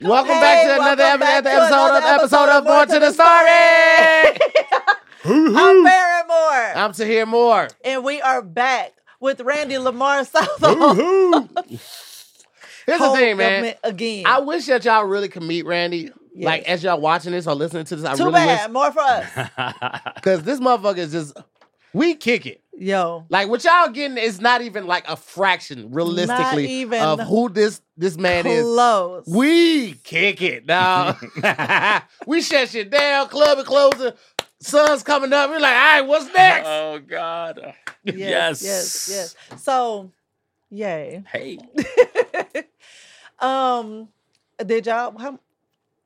Welcome Hey, back to another, back epi- to episode, another of, episode of More to the Story. I'm Barrymore, I'm to hear more. and we are back with Randy Lamar Southall. Here's the thing, man. Again, I wish that y'all really could meet Randy. Yes. Like as y'all watching this or listening to this, I really. too really bad. More for us. because this motherfucker is just we kick it. Yo, Like what y'all getting is not even like a fraction, realistically, even of who this this man is. close. We kick it, dog. we shut shit down. Club and closing. Sun's coming up. We're like, all right, what's next? oh God. yes, yes, yes. So, yay. Hey. um, did y'all how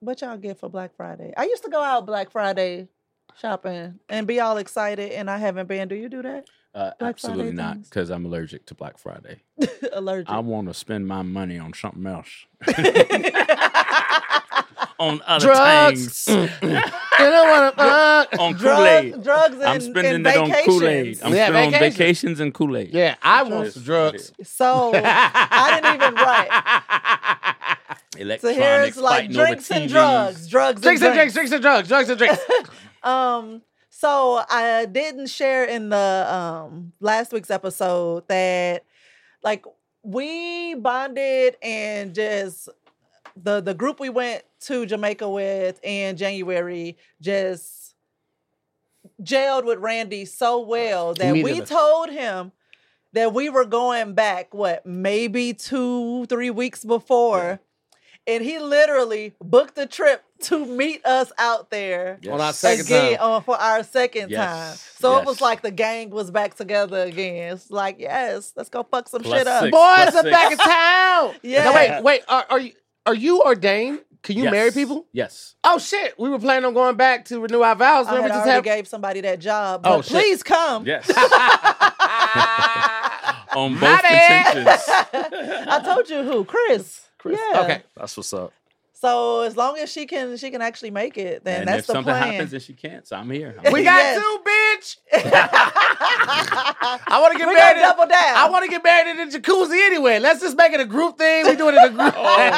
what y'all get for Black Friday? I used to go out Black Friday shopping and be all excited, and I haven't been. Do you do that? Uh, absolutely Friday not, things. because I'm allergic to Black Friday. Allergic. I want to spend my money on something else. on other Drugs. things. you don't want to fuck. on Kool Aid. drugs, drugs, and, I'm spending and it on Kool Aid. I'm Yeah, spending on vacations and Kool Aid. Yeah, I want some drugs. So I didn't even write. So Electronics, here's like drinks and drugs, drugs Drinks and and drinks, drinks and drugs, drugs and drinks. Um, so I didn't share in the um last week's episode that like we bonded and just the the group we went to Jamaica with in January just gelled with Randy so well that we told him that we were going back what maybe two three weeks before and he literally booked the trip to meet us out there Yes. On our second again time. on for our second Yes, time. So it was like the gang was back together again. It's like, yes, let's go fuck some Plus shit up. six. Boys are six. back in town. Yeah. No, wait, wait. Are, are you are you ordained? Can you Yes. marry people? Yes. Oh shit! We were planning on going back to renew our vows. I had Remember, just already have. gave somebody that job. Oh, But shit. please come. Yes. On both bad. intentions. I told you who, Chris. Chris. Yeah. Okay. That's what's up. So as long as she can, she can actually make it. Then and that's if the something plan. happens and she can't, so I'm here. I'm We here. got Yes. two, bitch. I want to get we married. in- double down. I want to get married in the jacuzzi anyway. Let's just make it a group thing. We do it in a group. Oh, my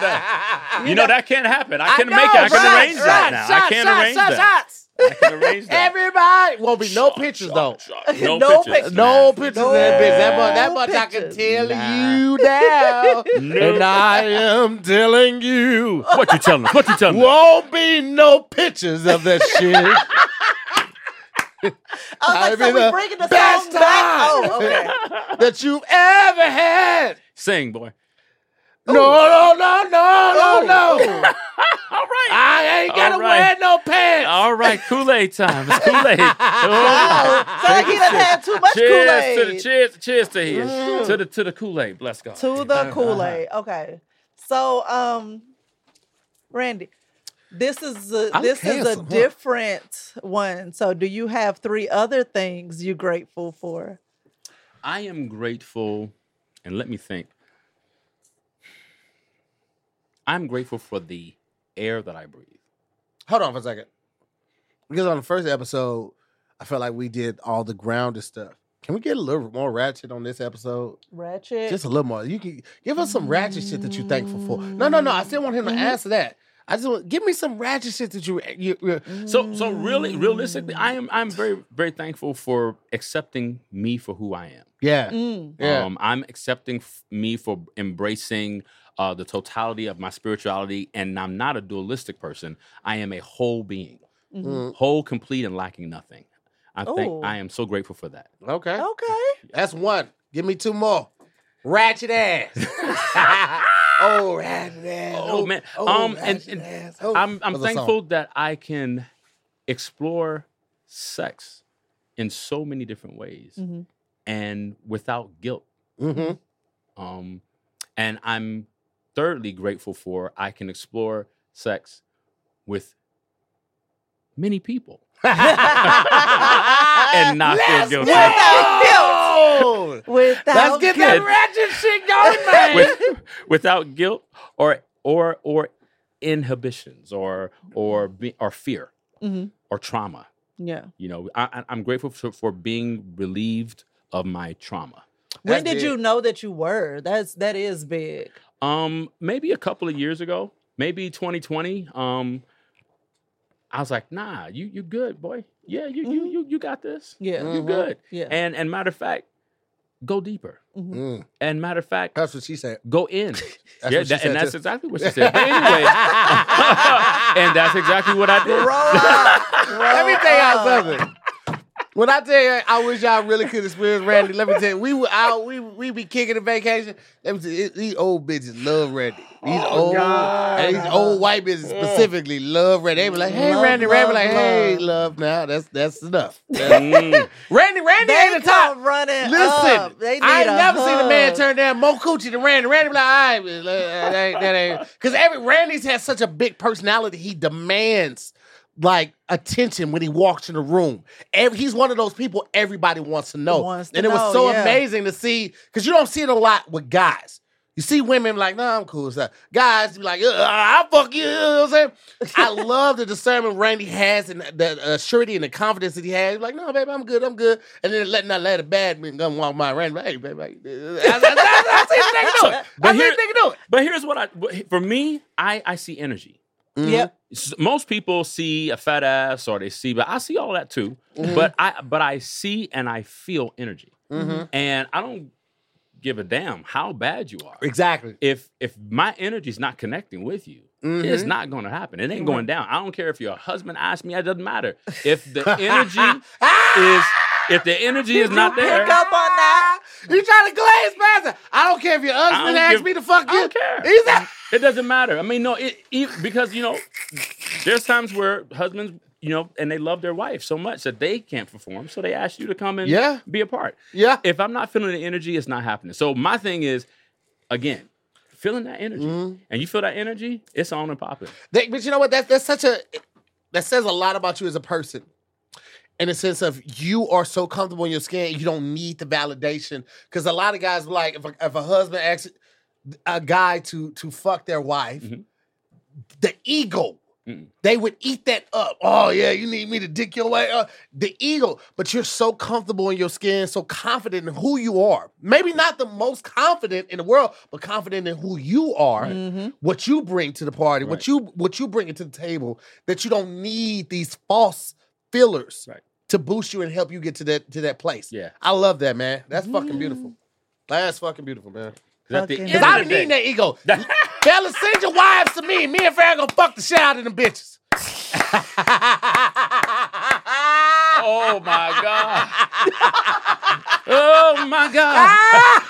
God. You know that can't happen. I can know, make it. I can shots, arrange that shots, now. Shots, I can shots, arrange shots, that. Shots. I can arrange that. Everybody won't be no Shot, pictures shot, though. shot. No, No pictures. pictures. No pictures No of that bitch. That much, that much I can pictures. tell Nah. you now. No. And I am telling you. What you telling us? What you telling us? Won't be no pictures of that shit. I was like, I'll so be we the bringing the best song back. time. Oh, okay. that you've ever had. Sing, boy. No, no, no, no, no, oh. no. All right. I ain't gotta All right. wear no pants. All right. Kool Aid time. It's Kool Aid. Wow. So like he done had too much Kool-Aid. to the cheers. Cheers to here. Mm. To the to the Kool Aid. Bless God. to the Kool-Aid. Okay. So um Randy, this is a, I'm this is a handsome, huh? different one. So do you have three other things you're grateful for? I am grateful, and let me think. I'm grateful for the air that I breathe. Hold on for a second. Because on the first episode, I felt like we did all the grounded stuff. Can we get a little more ratchet on this episode? Ratchet. Just a little more. You can give us some ratchet shit that you're thankful for. No, no, no. I still want him to Mhm. answer that. I just want give me some ratchet shit that you you. you So so really, realistically. I am I'm very very thankful for accepting me for who I am. yeah, Mm. yeah. Um, I'm accepting f- me for embracing uh, the totality of my spirituality, and I'm not a dualistic person. I am a whole being, Mhm. Mm, whole, complete, and lacking nothing. I Ooh. think I am so grateful for that. okay, Okay. that's one. Give me two more. Ratchet ass. oh, ratchet ass. Oh, man. Oh, Um, and- ratchet and ass. Oh. I'm I'm What's the song? thankful that I can explore sex in so many different ways Mhm. and without guilt. Mhm. Um, and I'm thirdly grateful for I can explore sex with many people and not feel Let's guilty. go! Without Let's get that guilt. ratchet shit going, man. with, without guilt or or or inhibitions or or be, or fear Mhm. or trauma. Yeah. You know, I, I- I'm grateful for, for being relieved of my trauma. When That's did you know that you were? That's that is big. Um, maybe a couple of years ago, maybe 2020. Um, I was like, nah, you you good, boy. Yeah, you you Mhm. you you got this. Yeah. You good. Yeah. And and matter of fact, go deeper. Mhm. Mm, And matter of fact, that's what she said. go in. That's yeah, what she that- said and that's too. exactly what she said. But anyway, and that's exactly what I did. Grow up. Let me Grow tell y'all something. When I tell you, I wish y'all really could experience Randy. Let me tell you, we were out, we we be kicking the vacation. Let me tell you, these old bitches love Randy. These Oh, old, God. and these old white bitches specifically love Randy. They be like, "Hey, Love, Randy, Randy, be like, hey, love. love. Now that's that's enough. Mm. Randy, Randy They ain't the top. running Listen, up. They need I ain't a never seen a man turn down more coochie than Randy. Randy be like, all right, that ain't, that ain't. Because every Randy's has such a big personality. He demands like attention when he walks in the room. Every, he's one of those people everybody wants to know. Wants to and it was so yeah. amazing to see because you don't see it a lot with guys. You see women like, nah, I'm cool. So guys be like, "Uh, I'll fuck you. You know what I'm saying? I love the discernment Randy has and the uh, surety and the confidence that he has. He's like, no, baby, I'm good, I'm good. And then letting that let a bad man come walk by Randy. Hey, baby, I, I, I, I see the nigga do it. But I see here- the nigga do it. But here's what I for me, I I see energy. Yep. Most people see a fat ass or they see, but I see all that too. Mhm. But I but I see and I feel energy, Mm-hmm. and I don't give a damn how bad you are. Exactly. If if my energy's not connecting with you, Mhm. it's not going to happen. It ain't going down. I don't care if your husband asks me. It doesn't matter. If the energy is if the energy is not there, Pick up on that. You trying to glaze past it. I don't care if your husband asks me to fuck I you. don't care. He's It doesn't matter. I mean, no, it, it because you know, there's times where husbands, you know, and they love their wife so much that they can't perform, so they ask you to come and Yeah. be a part. yeah. If I'm not feeling the energy, it's not happening. So my thing is, again, feeling that energy, Mhm. and you feel that energy, it's on and popping. They, but you know what? That's that's such a that says a lot about you as a person. In the sense of you are so comfortable in your skin, you don't need the validation. Because a lot of guys like, if a, if a husband asks a guy to to fuck their wife, Mhm. the ego, Mm. they would eat that up. Oh yeah, you need me to dick your way. Uh, the ego, but you're so comfortable in your skin, so confident in who you are. Maybe not the most confident in the world, but confident in who you are Mhm. what you bring to the party, what you what you bring to the table, that you don't need these false fillers Right. To boost you and help you get to that to that place. Yeah. I love that, man. That's fucking mm. beautiful. That's fucking beautiful, man. 'Cause at the Fucking- end Cause of I the be day- that ego. Fellas, send your wives to me. Me and Farrah gonna fuck the shit out of them bitches. Oh my god! oh my god!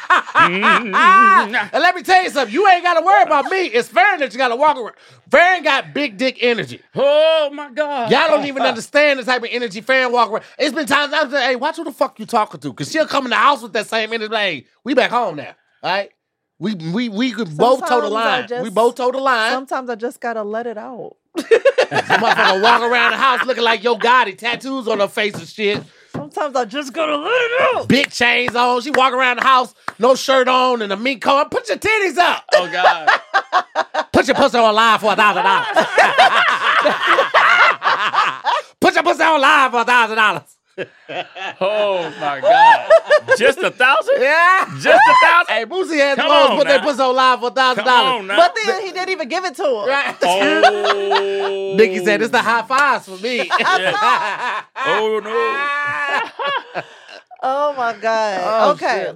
Mm. and let me tell you something. You ain't gotta worry about me. It's Farron that you gotta walk around. Farron got big dick energy. Oh my god! Y'all don't even understand the type of energy Farron walk around. It's been times I've said, hey, watch who the fuck you talking to. Cause she'll come in the house with that same energy. Like, hey, we back home now. All right? We we we could both toe the Sometimes line. just- we both toe the line. Sometimes I just gotta let it out. Some motherfucker walk around the house looking like Yo Gotti, tattoos on her face and shit. Sometimes I just gotta let it out. Big chains on. She walk around the house, no shirt on, and a mink coat. Put your titties up. Oh god! Put your pussy on live for a thousand dollars. Put your pussy on live for a thousand dollars. Oh my god! Just a thousand? Yeah. Just a thousand? Hey, Boosie had Come clothes on put their now. pussy on live for a thousand dollars. But then he didn't even give it to him. Right. Oh, Nikki said it's the high fives for me. Oh no! Oh my god. Oh, okay.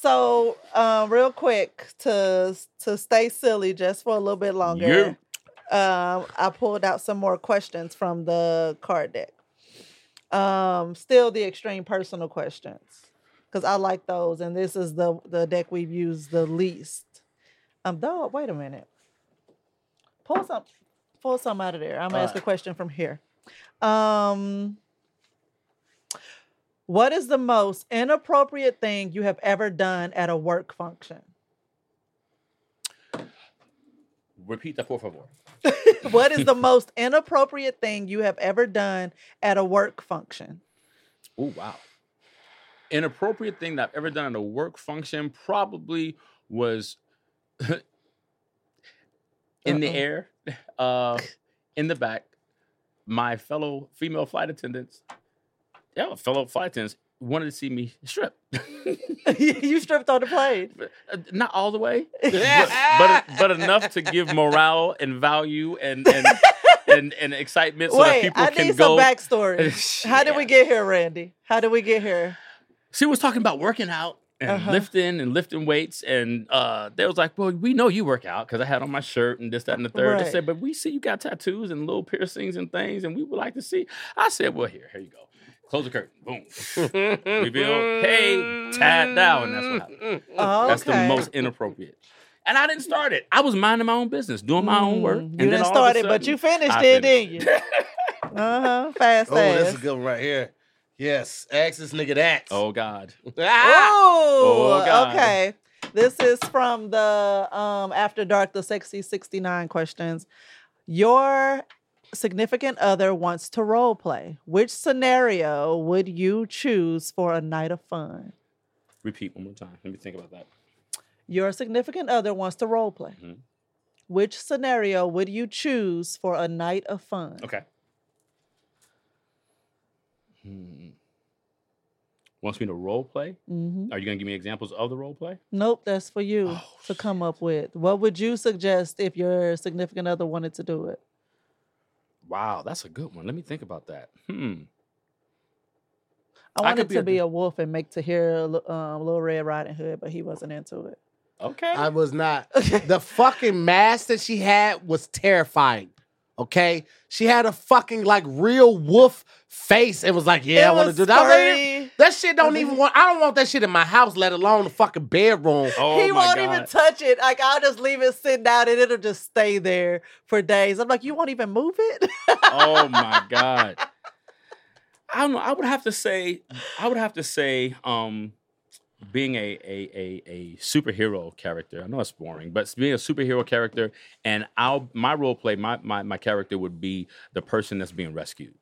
So, um, real quick to to stay silly just for a little bit longer. Um, I pulled out some more questions from the card deck. Um, still the extreme personal questions because I like those, and this is the the deck we've used the least. Um, though, wait a minute. Pull some, pull some out of there. I'm gonna ask a question from here. Um, what is the most inappropriate thing you have ever done at a work function? Repeat that, por favor. what is the most inappropriate thing you have ever done at a work function? Oh wow. Inappropriate thing that I've ever done at a work function probably was in the Uh-oh. air, uh, in the back. My fellow female flight attendants, yeah, fellow flight attendants wanted to see me strip. you stripped on the plane. Uh, Not all the way, but, but but enough to give morale and value and and and, and excitement so that people I can go. I need some backstory. How did we get here, Randy? How did we get here? She was talking about working out and Uh-huh. lifting and lifting weights, and uh, they was like, "Well, we know you work out because I had on my shirt and this, that, and the third. They Right. said, "But we see you got tattoos and little piercings and things, and we would like to see." I said, "Well, here, here you go. Close the curtain. Boom. Reveal. Hey, tad down. That's what happened. Oh, That's the most inappropriate. And I didn't start it. I was minding my own business, doing my own work. Mm, and You then didn't all of a start it, but sudden, you finished I it, finished didn't you? Uh huh. Fast Oh, this is ass. a good one right here. Yes, ask this nigga that. oh God. Ah! Oh, Oh, God. okay. This is from the um After Dark, the Sexy 69 questions. Your significant other wants to role play. Which scenario would you choose for a night of fun? Repeat one more time. Let me think about that. Your significant other wants to role play. Mhm. Which scenario would you choose for a night of fun? Okay. Hmm. Wants me to role play? hmm Are you gonna give me examples of the role play? Nope, that's for you Oh, to come up with. What would you suggest if your significant other wanted to do it? Wow, that's a good one. Let me think about that. Hmm. I I wanted could be to a be a wolf and make Tahir um, Little Red Riding Hood, but he wasn't into it. Okay. I was not. The fucking mask that she had was terrifying. Okay, she had a fucking like real wolf face. It was like, yeah, It I want to do that. I like, that shit don't even want. I don't want that shit in my house, let alone the fucking bedroom. oh he my won't God. even touch it. Like I'll just leave it sitting down and it'll just stay there for days. I'm like, you won't even move it. oh my god. I don't know. I would have to say. I would have to say. Um, being a a a, a superhero character. I know it's boring, but being a superhero character, and I'll my role play. My my my character would be the person that's being rescued.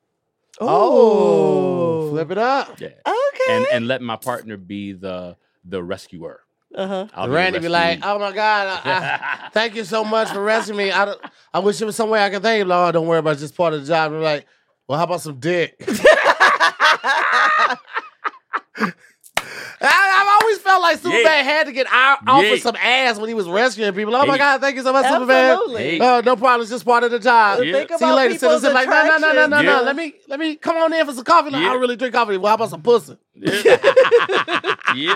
Oh, flip it up. Yeah. Okay. And and let my partner be the the rescuer. uh-huh. I'll the Randy be like, oh my god, I, I, thank you so much for rescuing me. I, don't- I wish there was some way I could thank you. Lord, don't worry about this part of the job. I'm like, well, how about some dick? I, I've always felt like Superman Yeah. had to get out, offered Yeah. some ass when he was rescuing people. Oh my God, thank you so much, Superman. Absolutely. Hey. Oh, no problem. It's just part of the job. Yeah. Think See you later. people's Citizen like, no, no, no, no, no, no. Let me, let me come on in for some coffee. Like, I Yeah. don't really drink coffee. Well, how about some pussy? yeah. yeah.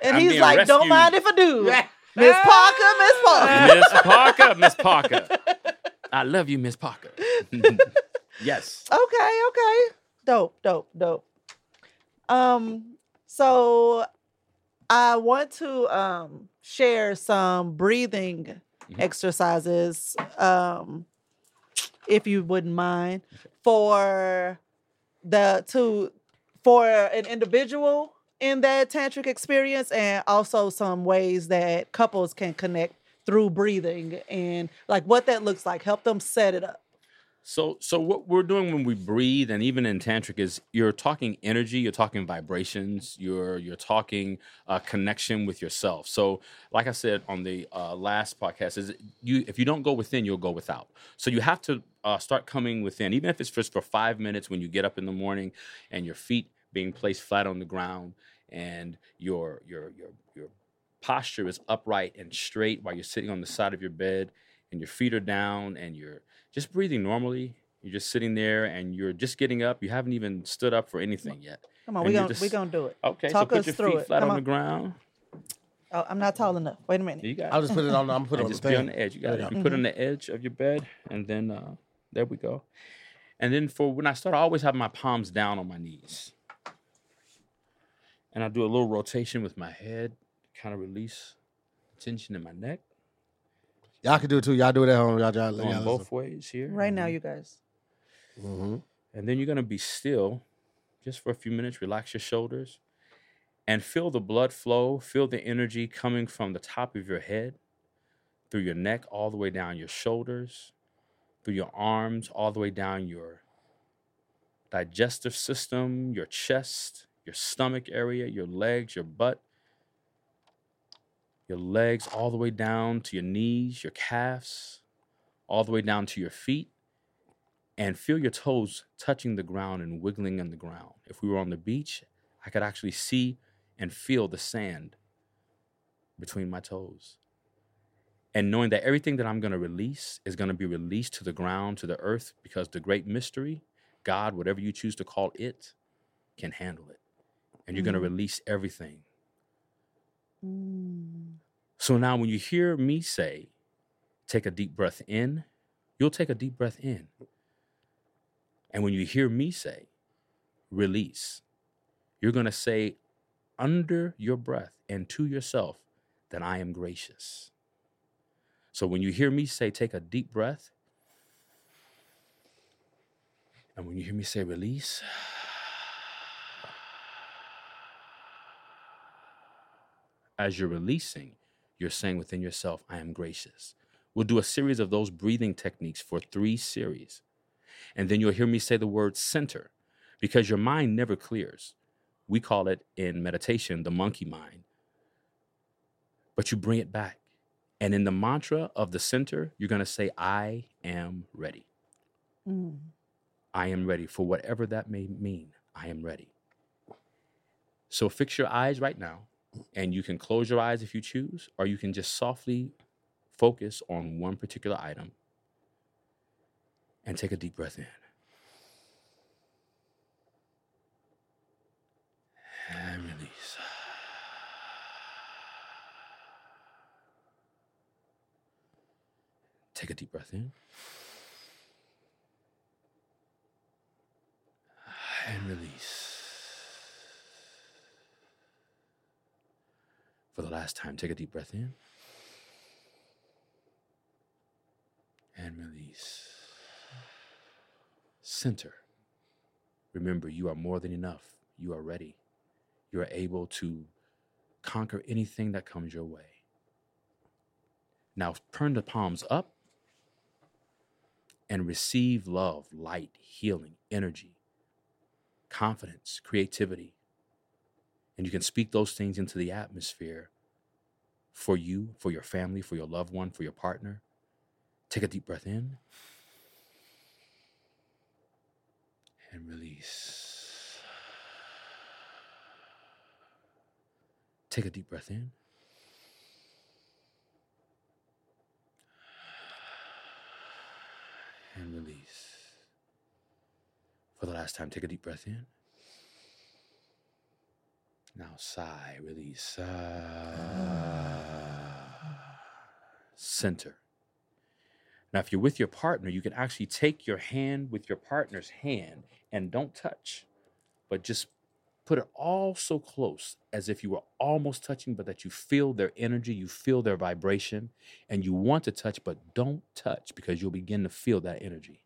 And I'm he's being like, don't mind if I do. Miss Parker, Miss Parker. Miss Parker, Miss Parker. I love you, Miss Parker. yes. Okay, okay. Dope, dope, dope. Um, so I want to um share some breathing Mhm. exercises, um, if you wouldn't mind, for the to for an individual in that tantric experience and also some ways that couples can connect through breathing and like what that looks like. Help them set it up. So, so what we're doing when we breathe, and even in tantric, is you're talking energy, you're talking vibrations, you're you're talking uh, connection with yourself. So, like I said on the uh, last podcast, is you if you don't go within, you'll go without. So you have to uh, start coming within, even if it's just for five minutes when you get up in the morning, and your feet being placed flat on the ground, and your your your your posture is upright and straight while you're sitting on the side of your bed, and your feet are down, and you're just breathing normally. You're just sitting there and you're just getting up. You haven't even stood up for anything yet. Come on, we you're gonna we just- gonna do it. Okay, Talk so us put your through feet it. flat Come on, on. the ground. Oh, I'm not tall enough. Wait a minute. You got I'll just put it on. I'm put it on just the be on the edge. You got There it. you You put it on the edge of your bed, and then uh, there we go. And then for when I start, I always have my palms down on my knees, and I do a little rotation with my head, kind of release tension in my neck, Y'all can do it too. Y'all do it at home. Y'all, y'all, going y'all both ways here. Right now, you guys. hmm And then you're going to be still just for a few minutes, relax your shoulders and feel the blood flow, feel the energy coming from the top of your head through your neck, all the way down your shoulders, through your arms, all the way down your digestive system, your chest, your stomach area, your legs, your butt, your legs, all the way down to your knees, your calves, all the way down to your feet and feel your toes touching the ground and wiggling on the ground. If we were on the beach, I could actually see and feel the sand between my toes. And knowing that everything that I'm going to release is going to be released to the ground, to the earth, because the great mystery, God, whatever you choose to call it, can handle it. And you're going to Mm. release everything. Mm. So now when you hear me say, take a deep breath in, you'll take a deep breath in. And when you hear me say, release, you're going to say under your breath and to yourself that I am gracious. So when you hear me say, take a deep breath, and when you hear me say, release, as you're releasing, you're saying within yourself, I am gracious. We'll do a series of those breathing techniques for three series. And then you'll hear me say the word center because your mind never clears. We call it in meditation the monkey mind. But you bring it back. And in the mantra of the center, you're going to say, I am ready. Mm. I am ready for whatever that may mean. I am ready. So fix your eyes right now, and you can close your eyes if you choose, or you can just softly focus on one particular item and take a deep breath in. And release. Take a deep breath in. and release. For the last time, take a deep breath in and release. Center. Remember, you are more than enough. You are ready. You are able to conquer anything that comes your way. Now, turn the palms up and receive love, light, healing, energy confidence, creativity. And you can speak those things into the atmosphere for you, for your family, for your loved one, for your partner. Take a deep breath in and release. Take a deep breath in. And release. For the last time, take a deep breath in. Now sigh, release. Ah. Center. Now, if you're with your partner, you can actually take your hand with your partner's hand and don't touch, but just put it all so close as if you were almost touching, but that you feel their energy, you feel their vibration, and you want to touch, but don't touch because you'll begin to feel that energy.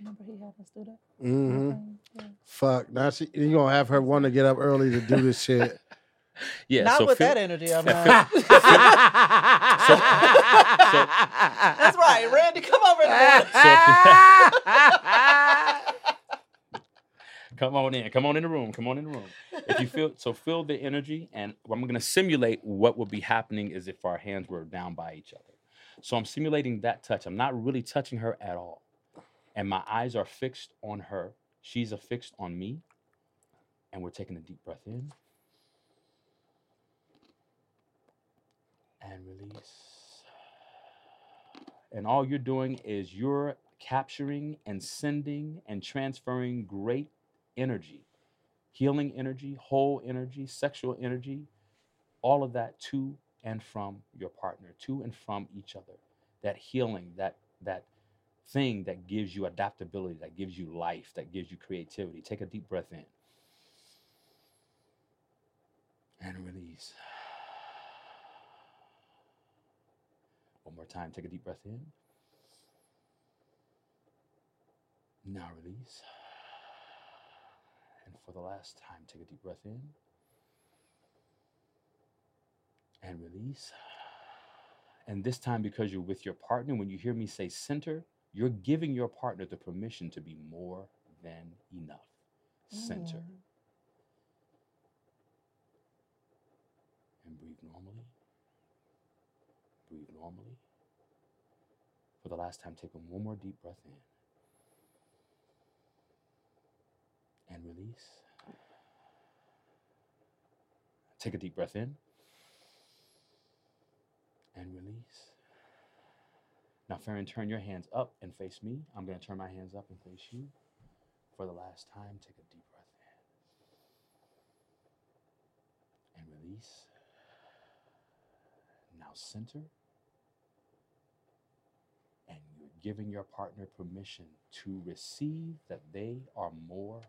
Remember he had us do that? Mm-hmm. Yeah. Fuck. Now she, you gonna have her want to get up early to do this shit. Yeah, Not so with feel- that energy. I'm not. so- That's right. Randy, come over here. Come on in. Come on in the room. Come on in the room. If you feel so, feel the energy, and I'm going to simulate what would be happening is if our hands were down by each other. So I'm simulating that touch. I'm not really touching her at all, and my eyes are fixed on her. She's affixed on me, and we're taking a deep breath in and release. And all you're doing is you're capturing and sending and transferring great energy, healing energy, whole energy, sexual energy, all of that to and from your partner, to and from each other. That healing, that that thing that gives you adaptability, that gives you life, that gives you creativity. Take a deep breath in. And release. One more time, take a deep breath in. Now release. And for the last time, take a deep breath in. And release. And this time, because you're with your partner, when you hear me say center, you're giving your partner the permission to be more than enough. Center. Mm. And breathe normally. Breathe normally. For the last time, take one more deep breath in. And release. Take a deep breath in and release. Now, Farron, turn your hands up and face me. I'm going to turn my hands up and face you. For the last time, take a deep breath in and release. Now, center. And you're giving your partner permission to receive that they are more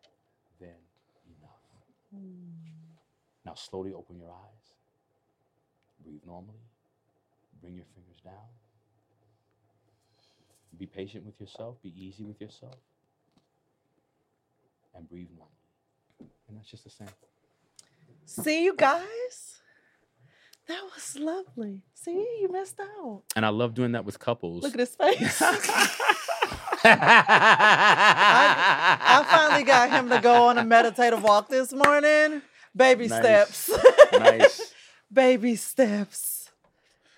than enough. Hmm. Now, slowly open your eyes. Breathe normally. Bring your fingers down. Be patient with yourself. Be easy with yourself. And breathe normally. And that's just the same. See you guys. That was lovely. See, you missed out. And I love doing that with couples. Look at his face. I finally got him to go on a meditative walk this morning. Baby Nice. steps. nice. Baby steps.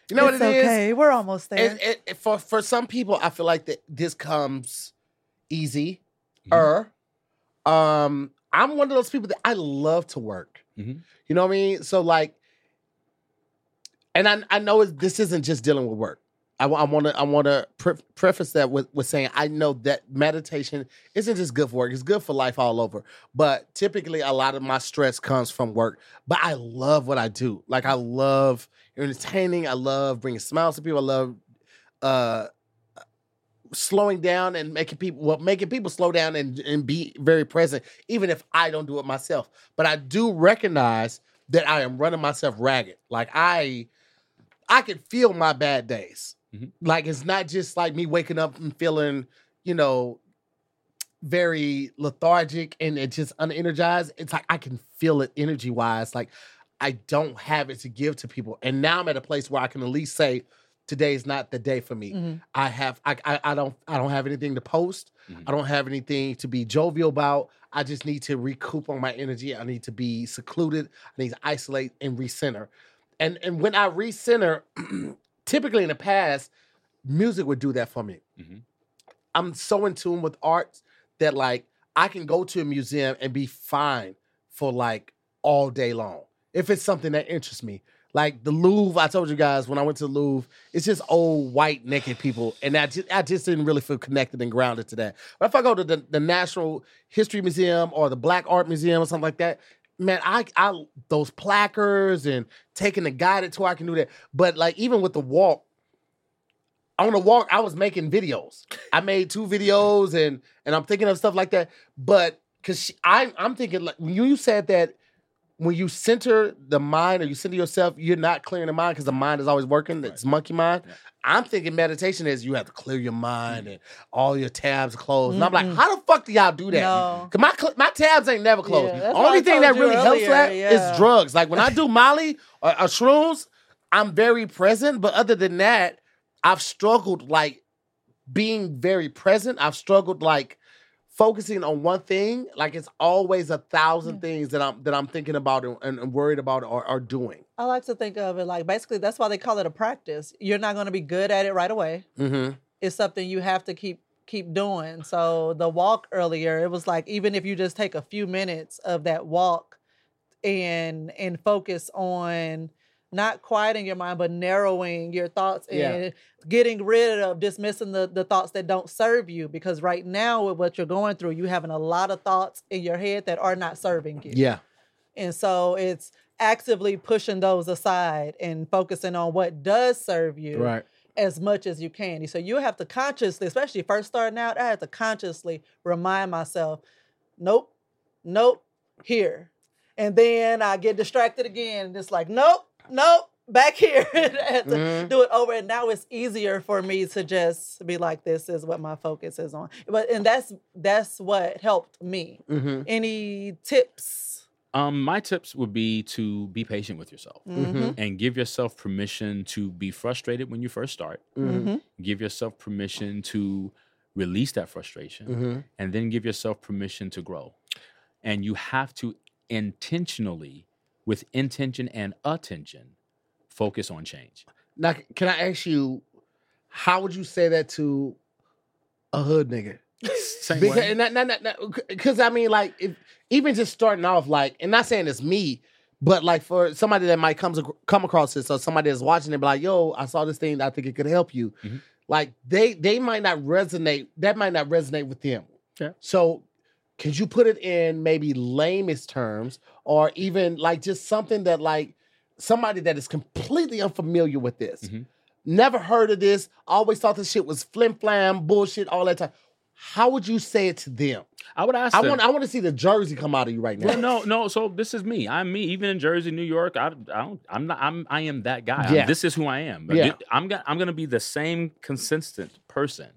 You know it's what it is? okay. We're almost there. It, it, it- for for some people, I feel like that this comes easy. Er, um, I'm one of those people that I love to work. Mhm. You know what I mean? So like, and I I know this isn't just dealing with work. I want to I want to pre- preface that with with saying I know that meditation isn't just good for work; it's good for life all over. But typically, a lot of my stress comes from work. But I love what I do. Like I love entertaining. I love bringing smiles to people. I love uh slowing down and making people well making people slow down and, and be very present even if i don't do it myself but i do recognize that i am running myself ragged like i i can feel my bad days Mhm. like it's not just like me waking up and feeling you know very lethargic and it just unenergized it's like i can feel it energy wise like i don't have it to give to people and now i'm at a place where i can at least say today's not the day for me Mhm. I have I, I I don't I don't have anything to post. Mhm. I don't have anything to be jovial about. I just need to recoup on my energy. I need to be secluded. I need to isolate and recenter. And and when I recenter, typically in the past, music would do that for me. Mhm. I'm so in tune with art that like I can go to a museum and be fine for like all day long if it's something that interests me. Like the Louvre, I told you guys when I went to the Louvre, it's just old white naked people, and I just I just didn't really feel connected and grounded to that. But if I go to the, the National History Museum or the Black Art Museum or something like that, man, I I those placards and taking the guided tour, I can do that. But like even with the walk, on the walk, I was making videos. I made two videos and and I'm thinking of stuff like that. But because I I'm thinking like when you said that when you center the mind or you center yourself, you're not clearing the mind because the mind is always working. It's monkey mind. Yeah. I'm thinking meditation is you have to clear your mind mm-hmm. and all your tabs closed. And I'm like, how the fuck do y'all do that? No. Cause my cl- my tabs ain't never closed. Yeah, Only thing that you really helps earlier, that yeah. is drugs. Like when I do Molly or, or shrooms, I'm very present. But other than that, I've struggled like being very present. I've struggled like focusing on one thing. Like it's always a thousand Yeah. things that I'm that I'm thinking about and, and worried about or, or doing. I like to think of it like basically that's why they call it a practice. You're not going to be good at it right away. Mm-hmm. It's something you have to keep keep doing. So the walk earlier, it was like even if you just take a few minutes of that walk and and focus on not quieting your mind but narrowing your thoughts Yeah. and getting rid of dismissing the, the thoughts that don't serve you because right now with what you're going through you having a lot of thoughts in your head that are not serving you Yeah. and so it's actively pushing those aside and focusing on what does serve you Right. as much as you can. So you have to consciously, especially first starting out, I have to consciously remind myself, nope, nope, here. And then I get distracted again. And it's like, nope, nope, back here. I have to Mhm. do it over. And now it's easier for me to just be like, this is what my focus is on. But and that's that's what helped me. Mm-hmm. Any tips? Um, my tips would be to be patient with yourself Mhm, and give yourself permission to be frustrated when you first start. Mm-hmm. mhm. Give yourself permission to release that frustration, Mm-hmm. and then give yourself permission to grow. And you have to intentionally, with intention and attention, focus on change. Now, can I ask you, how would you say that to a hood nigga? Same Because, way. and that, that, that, that- 'cause I mean, like, if, even just starting off, like, and not saying it's me, But like for somebody that might comes come across this, or somebody that's watching it, be like, "Yo, I saw this thing. I think it could help you." Mhm. Like they they might not resonate. That might not resonate with them. Yeah. So, could you put it in maybe lamest terms, or even like just something that like somebody that is completely unfamiliar with this, Mhm. never heard of this, always thought this shit was flim flam bullshit all that time. How would you say it to them? I would ask. I them, want I want to see the jersey come out of you right now. Well, no, no. So this is me. I'm me. Even in Jersey, New York, I, I don't. I'm not. I'm. I am that guy. I'm- Yeah. this is who I am. Yeah. I'm. Gonna. I'm gonna be the same consistent person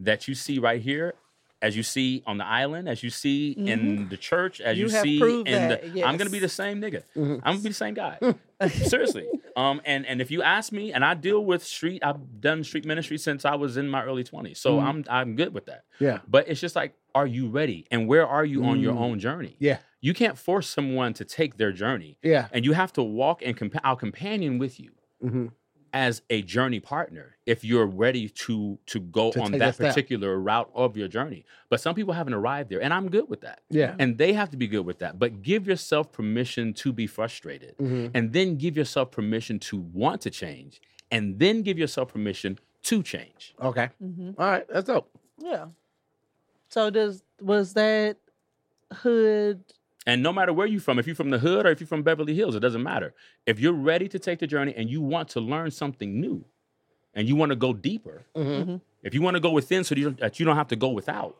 that you see right here, as you see on the island, as you see in the church, as you, You see in that, the. I'm gonna be the same nigga. Mhm. I'm gonna be the same guy. Seriously. Um. And and if you ask me, and I deal with street, I've done street ministry since I was in my early 20s, so Mhm. I'm I'm good with that. Yeah. But it's just like, are you ready? And where are you on your Mm. own journey? Yeah. You can't force someone to take their journey, Yeah. and you have to walk and compa- our companion with you hmm as a journey partner if you're ready to to go To on that that particular route of your journey. But some people haven't arrived there, and I'm good with that. Yeah. And they have to be good with that. But give yourself permission to be frustrated, hmm and then give yourself permission to want to change, and then give yourself permission to change. Okay. hmm All right. That's dope. Yeah. So does was that hood? And no matter where you're from, if you're from the hood or if you're from Beverly Hills, it doesn't matter. If you're ready to take the journey and you want to learn something new and you want to go deeper, hmm if you want to go within so that you don't have to go without,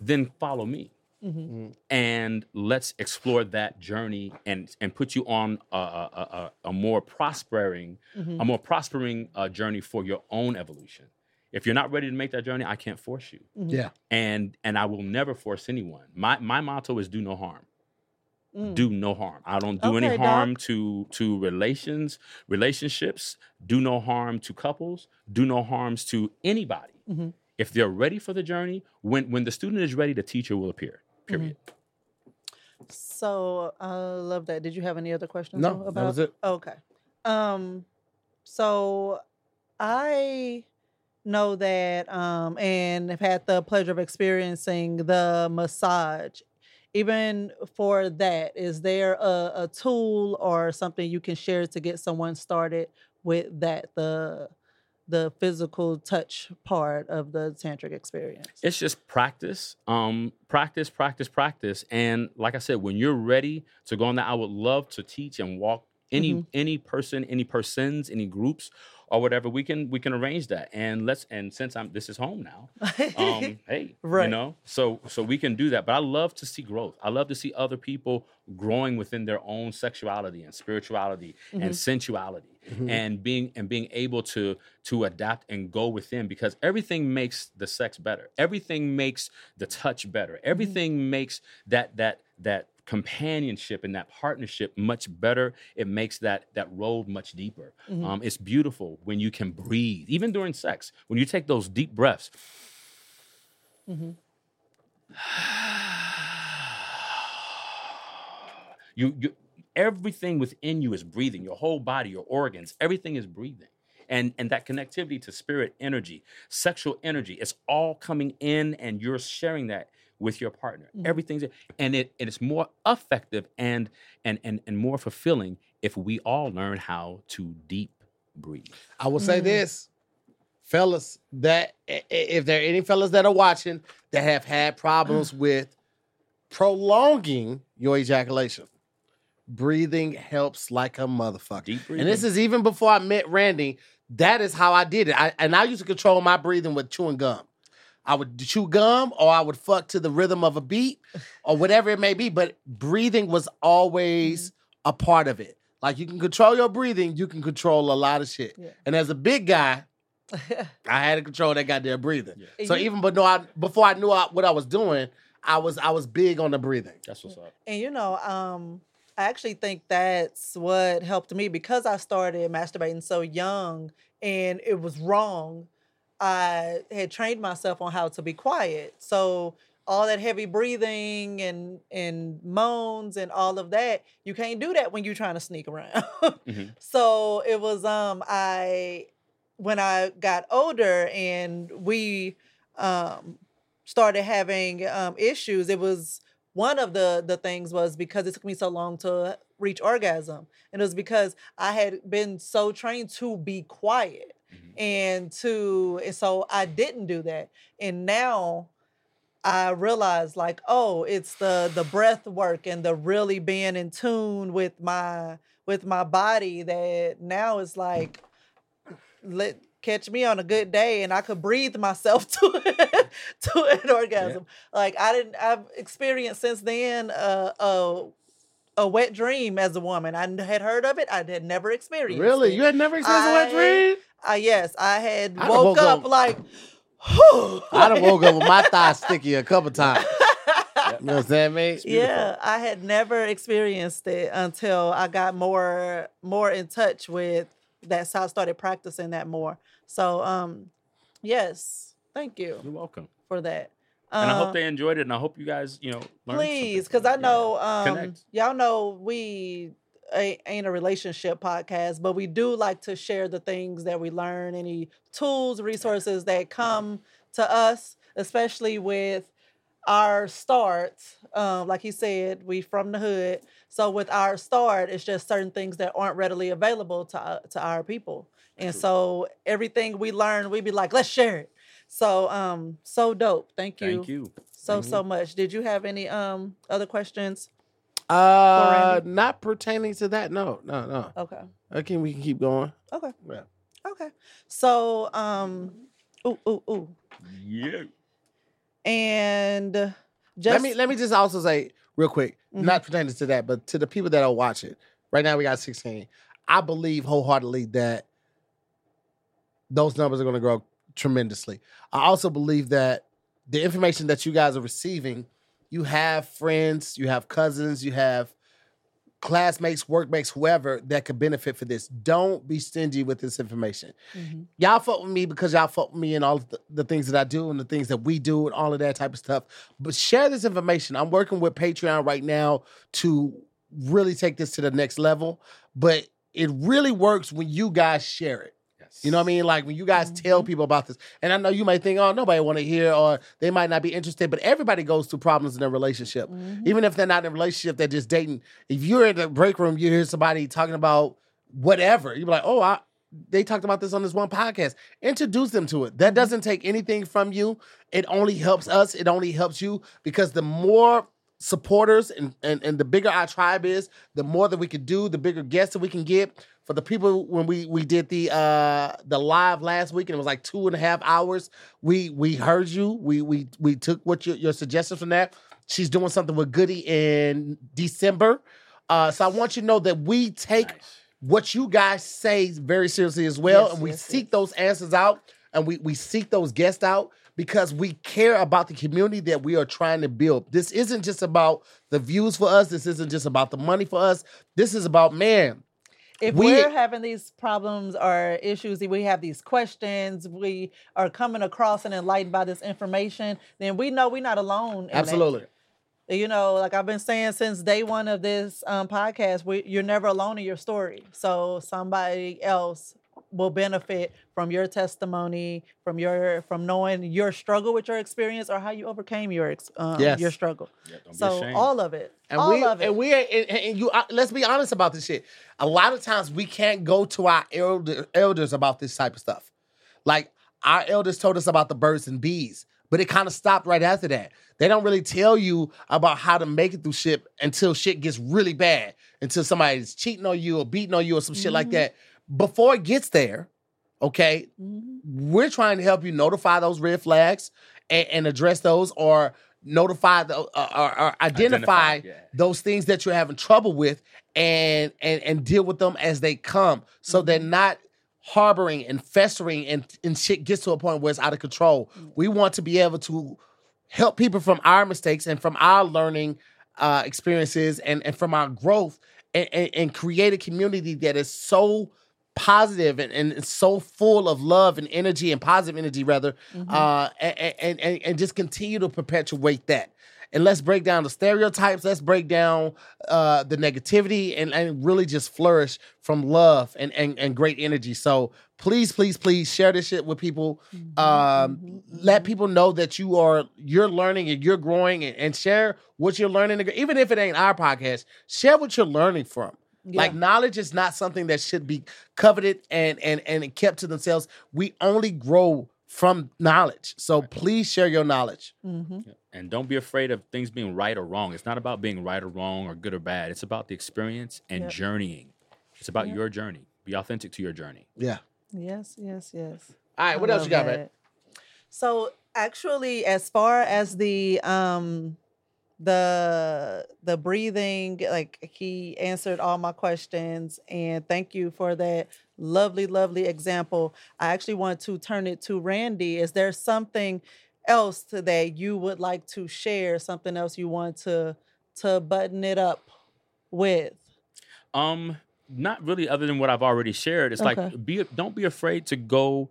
then follow me. hmm And let's explore that journey and, and put you on a, a, a, a- a more prospering, hmm a more prospering uh, journey for your own evolution. If you're not ready to make that journey, I can't force you. Yeah. And and I will never force anyone. My my motto is do no harm Mm. do no harm. I don't do any harm Doc. to to relations, relationships. Do no harm to couples. Do no harms to anybody. Mhm. If they're ready for the journey, when when the student is ready, the teacher will appear. Mm-hmm. Period. So I love that. Did you have any other questions? No, about? that was it. Okay. Um. So I know that um and have had the pleasure of experiencing the massage. Even for that, is there a, a tool or something you can share to get someone started with that the the physical touch part of the tantric experience? It's just practice, um, practice, practice, practice. And like I said, when you're ready to go on that, I would love to teach and walk any Mhm. any person, any persons, any groups, or whatever. We can we can arrange that. And let's and since I'm this is home now, um, hey, you know, so so we can do that. But I love to see growth. I love to see other people growing within their own sexuality and spirituality Mhm. and sensuality, Mhm. and being and being able to to adapt and go within because everything makes the sex better. Everything makes the touch better. Everything makes that that that companionship and that partnership much better. It makes that that road much deeper. Mhm. Um, it's beautiful when you can breathe, even during sex. When you take those deep breaths, Mhm. you, you everything within you is breathing. Your whole body, your organs, everything is breathing. And and that connectivity to spirit energy, sexual energy, it's all coming in, and you're sharing that with your partner. Mhm. Everything's and it and it's more effective and and and and more fulfilling if we all learn how to deep breathe. I will say Mm. this, fellas, that i- i- if there are any fellas that are watching that have had problems with prolonging your ejaculation, breathing helps like a motherfucker. Deep breathing. And this is even before I met Randy. That is how I did it. I, and I used to control my breathing with chewing gum. I would chew gum or I would fuck to the rhythm of a beat or whatever it may be. But breathing was always a part of it. Like you can control your breathing, you can control a lot of shit. Yeah. And as a big guy, I had to control that goddamn breathing. Yeah. So You- even but no, I, before I knew I, what I was doing, I was I was big on the breathing. That's what's up. And you know, um, I actually think that's what helped me because I started masturbating so young and it was wrong. I had trained myself on how to be quiet. So all that heavy breathing and and moans and all of that, you can't do that when you're trying to sneak around. Mhm. So it was um I when I got older and we um started having um issues, it was one of the the things was because it took me so long to reach orgasm. And it was because I had been so trained to be quiet Mhm. and to and so I didn't do that. And now I realize like, oh, it's the the breath work and the really being in tune with my with my body that now it's like let catch me on a good day and I could breathe myself to to an orgasm. Like I didn't I've experienced since then uh, a a wet dream as a woman. I had heard of it. I had never experienced Really? it. You had never experienced a wet dream? Uh, yes, I had I woke, woke up, up- like, whew, I done woke up with my thighs sticky a couple times. You know what I'm saying, yeah, I had never experienced it until I got more more in touch with that. So I started practicing that more. So, um, yes, thank you You're welcome. for that. And I hope they enjoyed it. And I hope you guys, you know, learned please, because I know um, y'all know we ain't, ain't a relationship podcast, but we do like to share the things that we learn, any tools, resources that come to us, especially with our start. Um, like he said, we from the hood, so with our start, it's just certain things that aren't readily available to uh, to our people, and so everything we learn, we be like, let's share it. So, um, so dope. Thank you Thank you. so Mhm. so much. Did you have any um other questions? Uh, not pertaining to that. No, no, no. Okay. Okay, we can keep going. Okay. Yeah. Okay. So um ooh ooh ooh. Yeah. And just let me let me just also say real quick, Mhm. not pertaining to that, but to the people that are watching. Right now, we got 16. I believe wholeheartedly that those numbers are going to grow tremendously. I also believe that the information that you guys are receiving, you have friends, you have cousins, you have classmates, workmates, whoever that could benefit for this. Don't be stingy with this information Mhm. y'all fuck with me because y'all fuck with me and all the, the things that I do and the things that we do and all of that type of stuff. But share this information. I'm working with Patreon right now to really take this to the next level. But it really works when you guys share it. Yes. You know what I mean? Like when you guys tell Mhm. people about this. And I know you might think, oh, nobody want to hear or they might not be interested, but everybody goes through problems in their relationship Mhm. even if they're not in a relationship, they're just dating. If you're in the break room, you hear somebody talking about whatever, you're like, oh, I, they talked about this on this one podcast. Introduce them to it. That doesn't take anything from you. It only helps us. It only helps you because the more supporters and, and, and the bigger our tribe is, the more that we can do, the bigger guests that we can get. For the people when we we did the uh the live last week and it was like two and a half hours, we we heard you. We we we took what your, your suggestions from that. She's doing something with Goody in December. Uh, so I want you to know that we take Nice. what you guys say very seriously as well, Yes, and we yes, seek yes. those answers out, and we we seek those guests out because we care about the community that we are trying to build. This isn't just about the views for us. This isn't just about the money for us. This is about man. If we- are having these problems or issues, we have these questions, we are coming across and enlightened by this information, then we know we're not alone. in that. Absolutely. you know like i've been saying since day one of this um, podcast we, you're never alone in your story so somebody else will benefit from your testimony from your from knowing your struggle with your experience or how you overcame your um, Yes. your struggle Yeah, don't so ashamed. all of it And all we of it and we are and, and you uh, let's be honest about this shit. A lot of times we can't go to our elder, elders about this type of stuff. Like our elders told us about the birds and bees, but it kind of stopped right after that. They don't really tell you about how to make it through shit until shit gets really bad, until somebody's cheating on you or beating on you or some shit like Mhm. that. Before it gets there, okay, Mhm. we're trying to help you notify those red flags and, and address those or notify the, uh, or, or identify, yeah. those things that you're having trouble with and and and deal with them as they come so they're not harboring and festering and and shit gets to a point where it's out of control we want to be able to help people from our mistakes and from our learning uh experiences and and from our growth and and, and create a community that is so positive and, and so full of love and energy and positive energy rather Mhm. uh and, and and and just continue to perpetuate that and let's break down the stereotypes. Let's break down uh, the negativity and, and really just flourish from love and, and, and great energy. So please, please, please share this shit with people. Mhm, Um, mhm, let mhm. people know that you are you're learning and you're growing and, and share what you're learning. Even if it ain't our podcast, share what you're learning from. Yeah. Like knowledge is not something that should be coveted and and and kept to themselves. We only grow from knowledge. So please share your knowledge. Mhm. And don't be afraid of things being right or wrong. It's not about being right or wrong or good or bad. It's about the experience and Yep. journeying. It's about Yep. your journey. Be authentic to your journey. Yeah. Yes, yes, yes. All right. I What else you got, man? So actually, as far as the um the the breathing, like he answered all my questions, and thank you for that lovely, lovely example. I actually want to turn it to Randy. Is there something else to that you would like to share? Something else you want to to button it up with? Um, not really other than what I've already shared. It's Okay. like be don't be afraid to go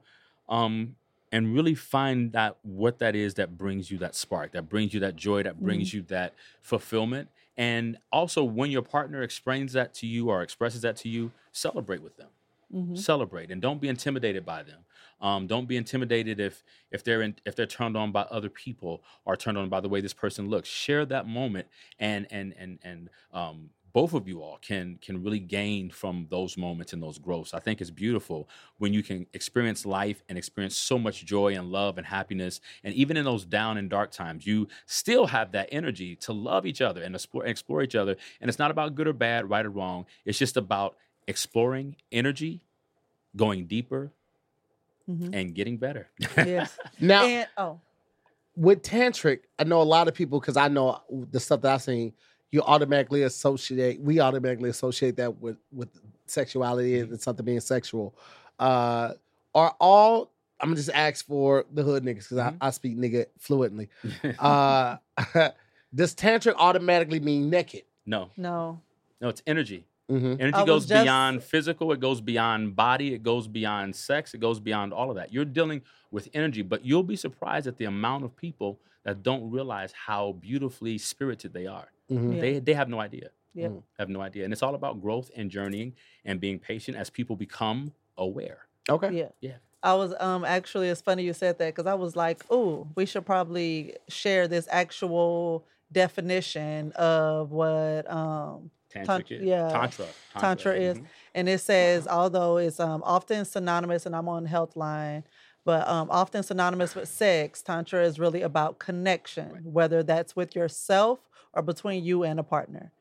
um and really find that what that is that brings you that spark, that brings you that joy, that brings you that fulfillment. And also when your partner explains that to you or expresses that to you, celebrate with them. Mhm. Celebrate and don't be intimidated by them. Um, don't be intimidated if if they're in, if they're turned on by other people or turned on by the way this person looks. Share that moment and and and and um, both of you all can can really gain from those moments and those growths. I think it's beautiful when you can experience life and experience so much joy and love and happiness, and even in those down and dark times, you still have that energy to love each other and explore, explore each other. And it's not about good or bad, right or wrong. It's just about exploring energy, going deeper, Mhm. and getting better. Yes. Now and oh, with tantric, I know a lot of people because I know the stuff that I've seen. You automatically associate. We automatically associate that with with sexuality and something being sexual. Uh, are all? I'm gonna just ask for the hood niggas because Mhm. I, I speak nigga fluently. Uh, does tantric automatically mean naked? no, no. no, it's energy. Mm-hmm. Energy goes just- beyond physical, it goes beyond body, it goes beyond sex, it goes beyond all of that. You're dealing with energy, but you'll be surprised at the amount of people that don't realize how beautifully spirited they are. Mm-hmm. Yeah. They they have no idea. Yep. Mm. Have no idea. And it's all about growth and journeying and being patient as people become aware. Okay. Yeah. Yeah. I was um actually it's funny you said that because I was like, oh, we should probably share this actual definition of what um Tantric Tant- is- yeah. Tantra. Tantra is. mhm. and it says although it's um often synonymous and I'm on Healthline, but um often synonymous with sex, tantra is really about connection, Right. whether that's with yourself or between you and a partner.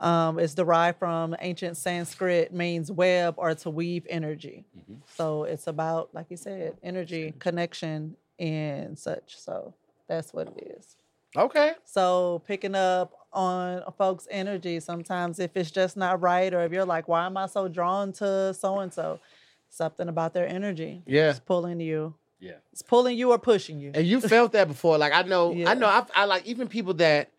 Um, it's derived from ancient Sanskrit, means web or to weave energy. Mhm. So it's about, like you said, energy, connection, and such. So that's what it is. Okay. So picking up on folks' energy sometimes if it's just not right, or if you're like, why am I so drawn to so and so? Something about their energy. Yeah. It's pulling you. Yeah. It's pulling you or pushing you. And you felt that before. Like I know, Yeah. I know. I, I like even people that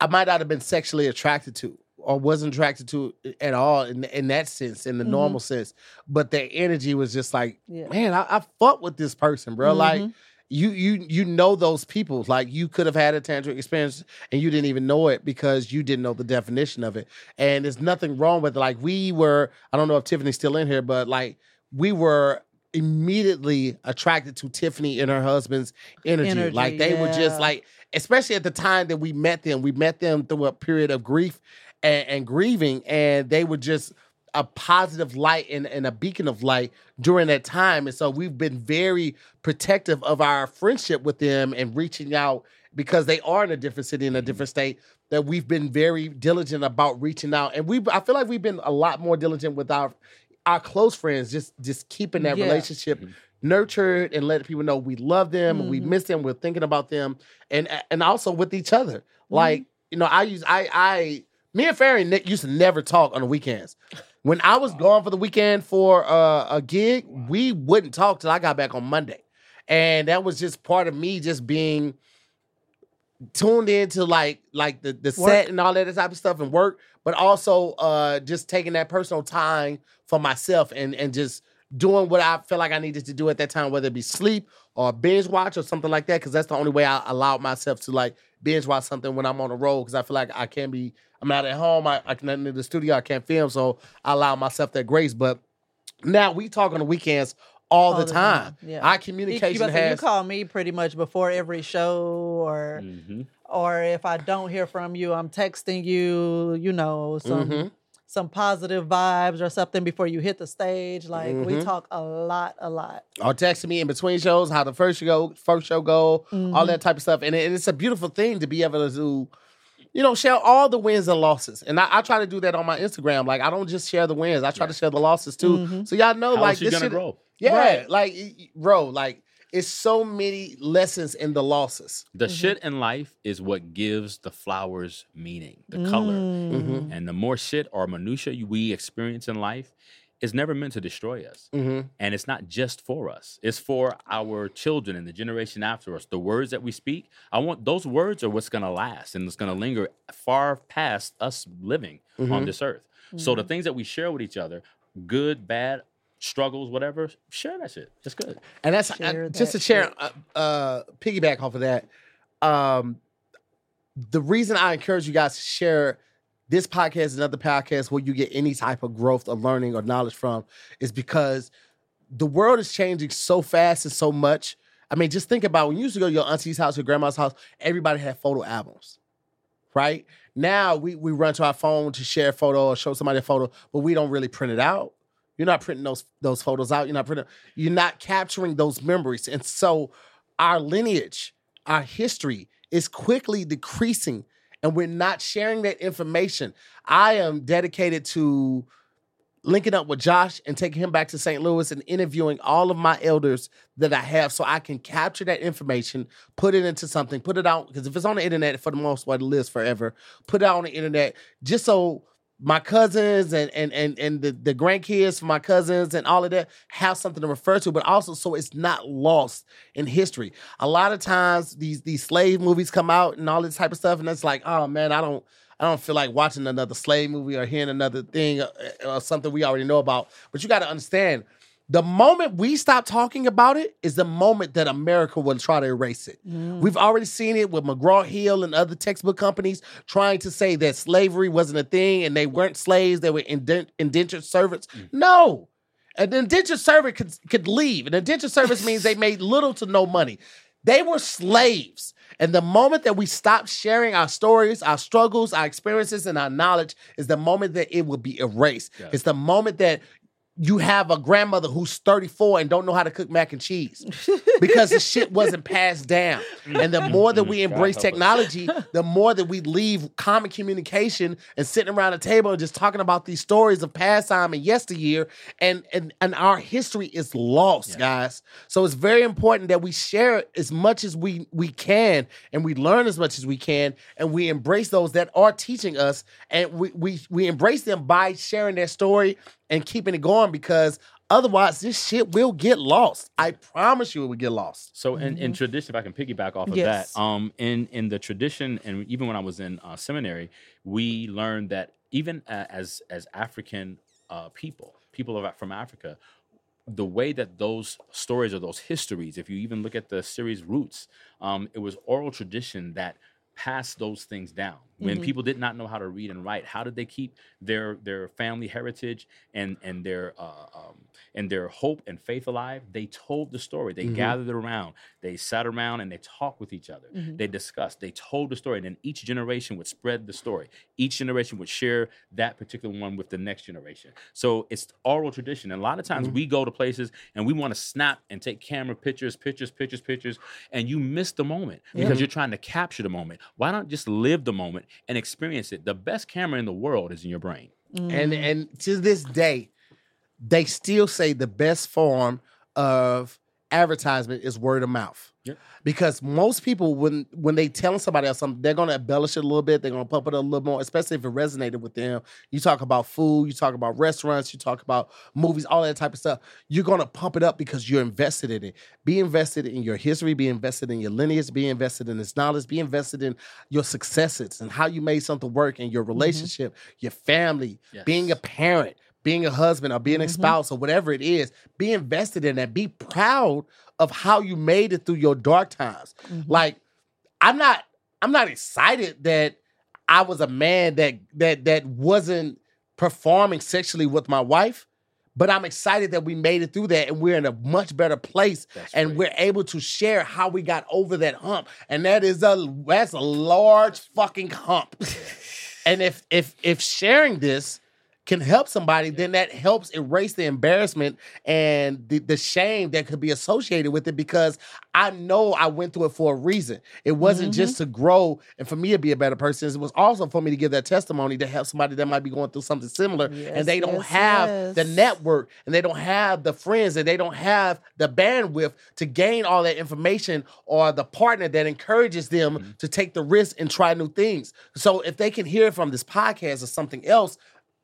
I might not have been sexually attracted to or wasn't attracted to at all in in that sense, in the Mhm. normal sense. But their energy was just like, Yeah. man, I, I fuck with this person, bro. Like Mhm. you you you know those people. Like you could have had a tantric experience and you didn't even know it because you didn't know the definition of it. And there's nothing wrong with it. Like we were, I don't know if Tiffany's still in here, but like we were immediately attracted to Tiffany and her husband's energy. Energy, like they were just like, especially at the time that we met them, we met them through a period of grief and, and grieving, and they were just a positive light and, and a beacon of light during that time. And so we've been very protective of our friendship with them and reaching out because they are in a different city in a different state that we've been very diligent about reaching out. And we I feel like we've been a lot more diligent with our our close friends, just just keeping that Yeah. relationship Mhm. Nurtured and letting people know we love them and we miss them, we're thinking about them, and and also with each other. Like, you know, I use I I me and Farry ne- used to never talk on the weekends. When I was gone for the weekend for uh, a gig, we wouldn't talk till I got back on Monday. And that was just part of me just being tuned into like like the, the Work. set and all that type of stuff and work, but also uh just taking that personal time for myself and and just doing what I felt like I needed to do at that time, whether it be sleep or binge watch or something like that because that's the only way I allowed myself to like binge watch something when I'm on the road because I feel like I can't be. I'm not at home. I, I can not in the studio. I can't film, so I allow myself that grace. But now we talk on the weekends all, the, time. yeah. Our You- communication you, you call me pretty much before every show, or hmm or if I don't hear from you, I'm texting you. You know some Mhm. Some positive vibes or something before you hit the stage. Like we Mhm. talk a lot, a lot. or texting me in between shows, how the first show, first show go, all Mhm. that type of stuff, and, it, and it's a beautiful thing to be able to do. You know, share all the wins and losses, and I, I try to do that on my Instagram. Like, I don't just share the wins; I try to share the losses too. Mhm. So y'all know, How like, this gonna shit- grow? Yeah, Right. like, y- y- bro, like, it's so many lessons in the losses. The Mhm. shit in life is what gives the flowers meaning, the color. Mm. And the more shit or minutia we experience in life is never meant to destroy us. Mm-hmm. And it's not just for us. It's for our children and the generation after us. The words that we speak, I want those words are what's gonna last and it's gonna linger far past us living on Mhm. this earth. So the Mhm. things that we share with each other, good, bad, struggles, whatever, share that shit. It's good. And that's Share uh, just to share, shit. uh, uh, piggyback off of that. Um, the reason I encourage you guys to share this podcast and other podcasts where you get any type of growth or learning or knowledge from is because the world is changing so fast and so much. I mean, just think about when you used to go to your auntie's house, your grandma's house, everybody had photo albums, right? Now we, we run to our phone to share a photo or show somebody a photo, but we don't really print it out. You're not printing those those photos out. You're not printing. You're not capturing those memories, and so our lineage, our history is quickly decreasing, and we're not sharing that information. I am dedicated to linking up with Josh and taking him back to St. Louis and interviewing all of my elders that I have so I can capture that information, put it into something, put it out. Because if it's on the internet, for the most part, it lives forever. Put it out on the internet just so my cousins and and and, and the, the grandkids for my cousins and all of that have something to refer to, but also so it's not lost in history. A lot of times these these slave movies come out and all this type of stuff, and it's like, oh man, I don't I don't feel like watching another slave movie or hearing another thing or, or something we already know about. But you got to understand, the moment we stop talking about it is the moment that America will try to erase it. Mm. We've already seen it with McGraw Hill and other textbook companies trying to say that slavery wasn't a thing and they weren't slaves, they were indent- indentured servants. No. An indentured servant could, could leave. An indentured service means they made little to no money. They were slaves. And the moment that we stop sharing our stories, our struggles, our experiences, and our knowledge is the moment that it will be erased. Yeah. It's the moment that you have a grandmother who's 34 and don't know how to cook mac and cheese because the shit wasn't passed down. And the more that we embrace technology, the more that we leave common communication and sitting around a table and just talking about these stories of past time and yesteryear, and and and our history is lost, Yeah. guys. So it's very important that we share as much as we we can, and we learn as much as we can, and we embrace those that are teaching us, and we we we embrace them by sharing their story and keeping it going because otherwise this shit will get lost. I promise you it will get lost. So in, in tradition, if I can piggyback off of Yes. that, um, in in the tradition, and even when I was in uh, seminary, we learned that even uh, as as African uh, people, people of, from Africa, the way that those stories or those histories, if you even look at the series Roots, um, it was oral tradition that passed those things down. When Mhm. people did not know how to read and write, how did they keep their their family heritage and and their uh, um, and their hope and faith alive? They told the story. They Mhm. gathered around. They sat around and they talked with each other. Mhm. They discussed. They told the story, and then each generation would spread the story. Each generation would share that particular one with the next generation. So it's oral tradition. And a lot of times Mhm. we go to places and we want to snap and take camera pictures, pictures, pictures, pictures, and you miss the moment because you're trying to capture the moment. Why not just live the moment and experience it? The best camera in the world is in your brain. And Mm. and to this day, they still say the best form of advertisement is word of mouth. Yep. Because most people, when when they tell somebody else something, they're gonna embellish it a little bit. They're gonna pump it a little more, especially if it resonated with them. You talk about food, you talk about restaurants, you talk about movies, all that type of stuff. You're gonna pump it up because you're invested in it. Be invested in your history. Be invested in your lineage. Be invested in this knowledge. Be invested in your successes and how you made something work in your mm-hmm. relationship, your family, being a parent, being a husband or being a Mhm. spouse or whatever it is, be invested in that. Be proud of how you made it through your dark times. Mhm. Like, I'm not, I'm not excited that I was a man that that that wasn't performing sexually with my wife, but I'm excited that we made it through that and we're in a much better place That's and great. we're able to share how we got over that hump. And that is a that's a large fucking hump. and if if if sharing this can help somebody, then that helps erase the embarrassment and the, the shame that could be associated with it because I know I went through it for a reason. It wasn't Mhm. just to grow and for me to be a better person. It was also for me to give that testimony to help somebody that might be going through something similar Yes, and they don't yes, have the network and they don't have the friends and they don't have the bandwidth to gain all that information or the partner that encourages them Mhm. to take the risk and try new things. So if they can hear from this podcast or something else,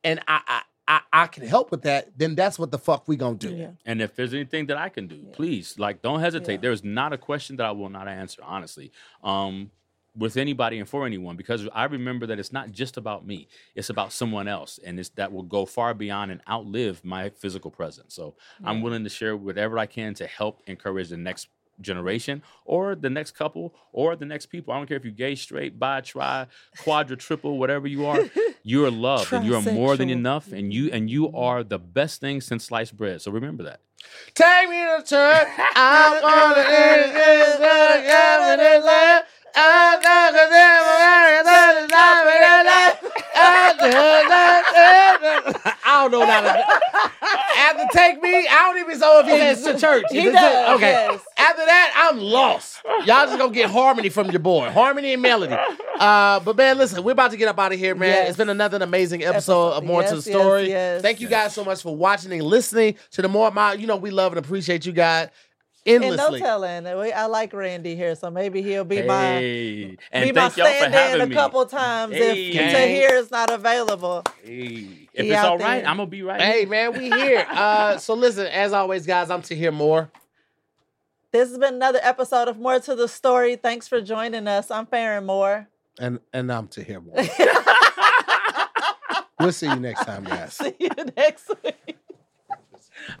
and I I I, I can help with that, then that's what the fuck we gonna do. Yeah. And if there's anything that I can do, Yeah. please, like, don't hesitate. Yeah. There's not a question that I will not answer, honestly, um, with anybody and for anyone, because I remember that it's not just about me; it's about someone else, and it's that will go far beyond and outlive my physical presence. So I'm willing to share whatever I can to help encourage the next generation or the next couple or the next people. I don't care if you're gay, straight, bi, tri, quadra, triple, whatever you are. You're loved and you're more than enough, and you and you are the best thing since sliced bread. So remember that. Take me to church. I'm on the land. I don't know that. After take me, I don't even know if he says to church. He Is does, Okay. yes. After that, I'm lost. Y'all just gonna get harmony from your boy, harmony and melody. Uh, but man, listen, we're about to get up out of here, man. Yes. It's been another amazing episode of More to the Yes, yes, Story. yes. Thank you guys so much for watching and listening to the More My. You know, we love and appreciate you guys And no telling. I like Randy here, so maybe he'll be my Hey, and be my thank y'all stand having in a couple times Hey. if Tahir is not available. Hey, if He it's all right, there. I'm gonna be right. Hey here. man, we here. Uh, so listen, as always, guys, I'm Tahir Moore. This has been another episode of More to the Story. Thanks for joining us. I'm Farron Moore. And and I'm Tahir Moore. we'll see you next time, guys. See you next week.